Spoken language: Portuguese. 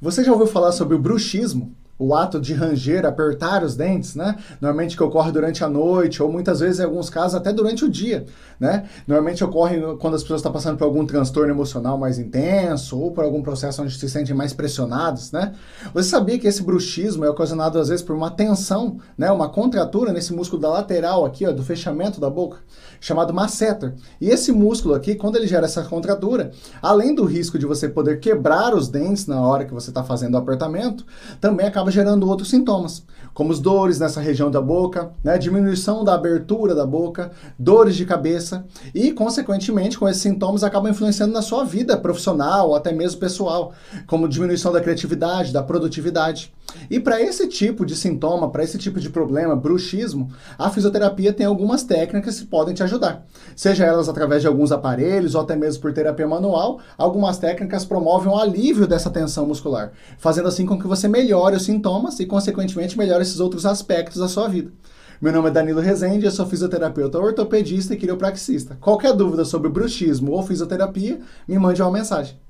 Você já ouviu falar sobre o bruxismo? O ato de ranger, apertar os dentes, né? Normalmente que ocorre durante a noite ou muitas vezes em alguns casos até durante o dia, né? Normalmente ocorre quando as pessoas estão passando por algum transtorno emocional mais intenso ou por algum processo onde se sentem mais pressionados, né? Você sabia que esse bruxismo é ocasionado às vezes por uma tensão, né? Uma contratura nesse músculo da lateral aqui, ó, do fechamento da boca, chamado masseter. E esse músculo aqui, quando ele gera essa contratura, além do risco de você poder quebrar os dentes na hora que você está fazendo o apertamento, também acaba acaba gerando outros sintomas, como as dores nessa região da boca, né, diminuição da abertura da boca, dores de cabeça e, consequentemente, com esses sintomas acabam influenciando na sua vida profissional ou até mesmo pessoal, como diminuição da criatividade, da produtividade. E para esse tipo de sintoma, para esse tipo de problema, bruxismo, a fisioterapia tem algumas técnicas que podem te ajudar. Seja elas através de alguns aparelhos ou até mesmo por terapia manual, algumas técnicas promovem o alívio dessa tensão muscular, fazendo assim com que você melhore os sintomas e, consequentemente, melhore esses outros aspectos da sua vida. Meu nome é Danilo Rezende, eu sou fisioterapeuta ortopedista e quiropraxista. Qualquer dúvida sobre bruxismo ou fisioterapia, me mande uma mensagem.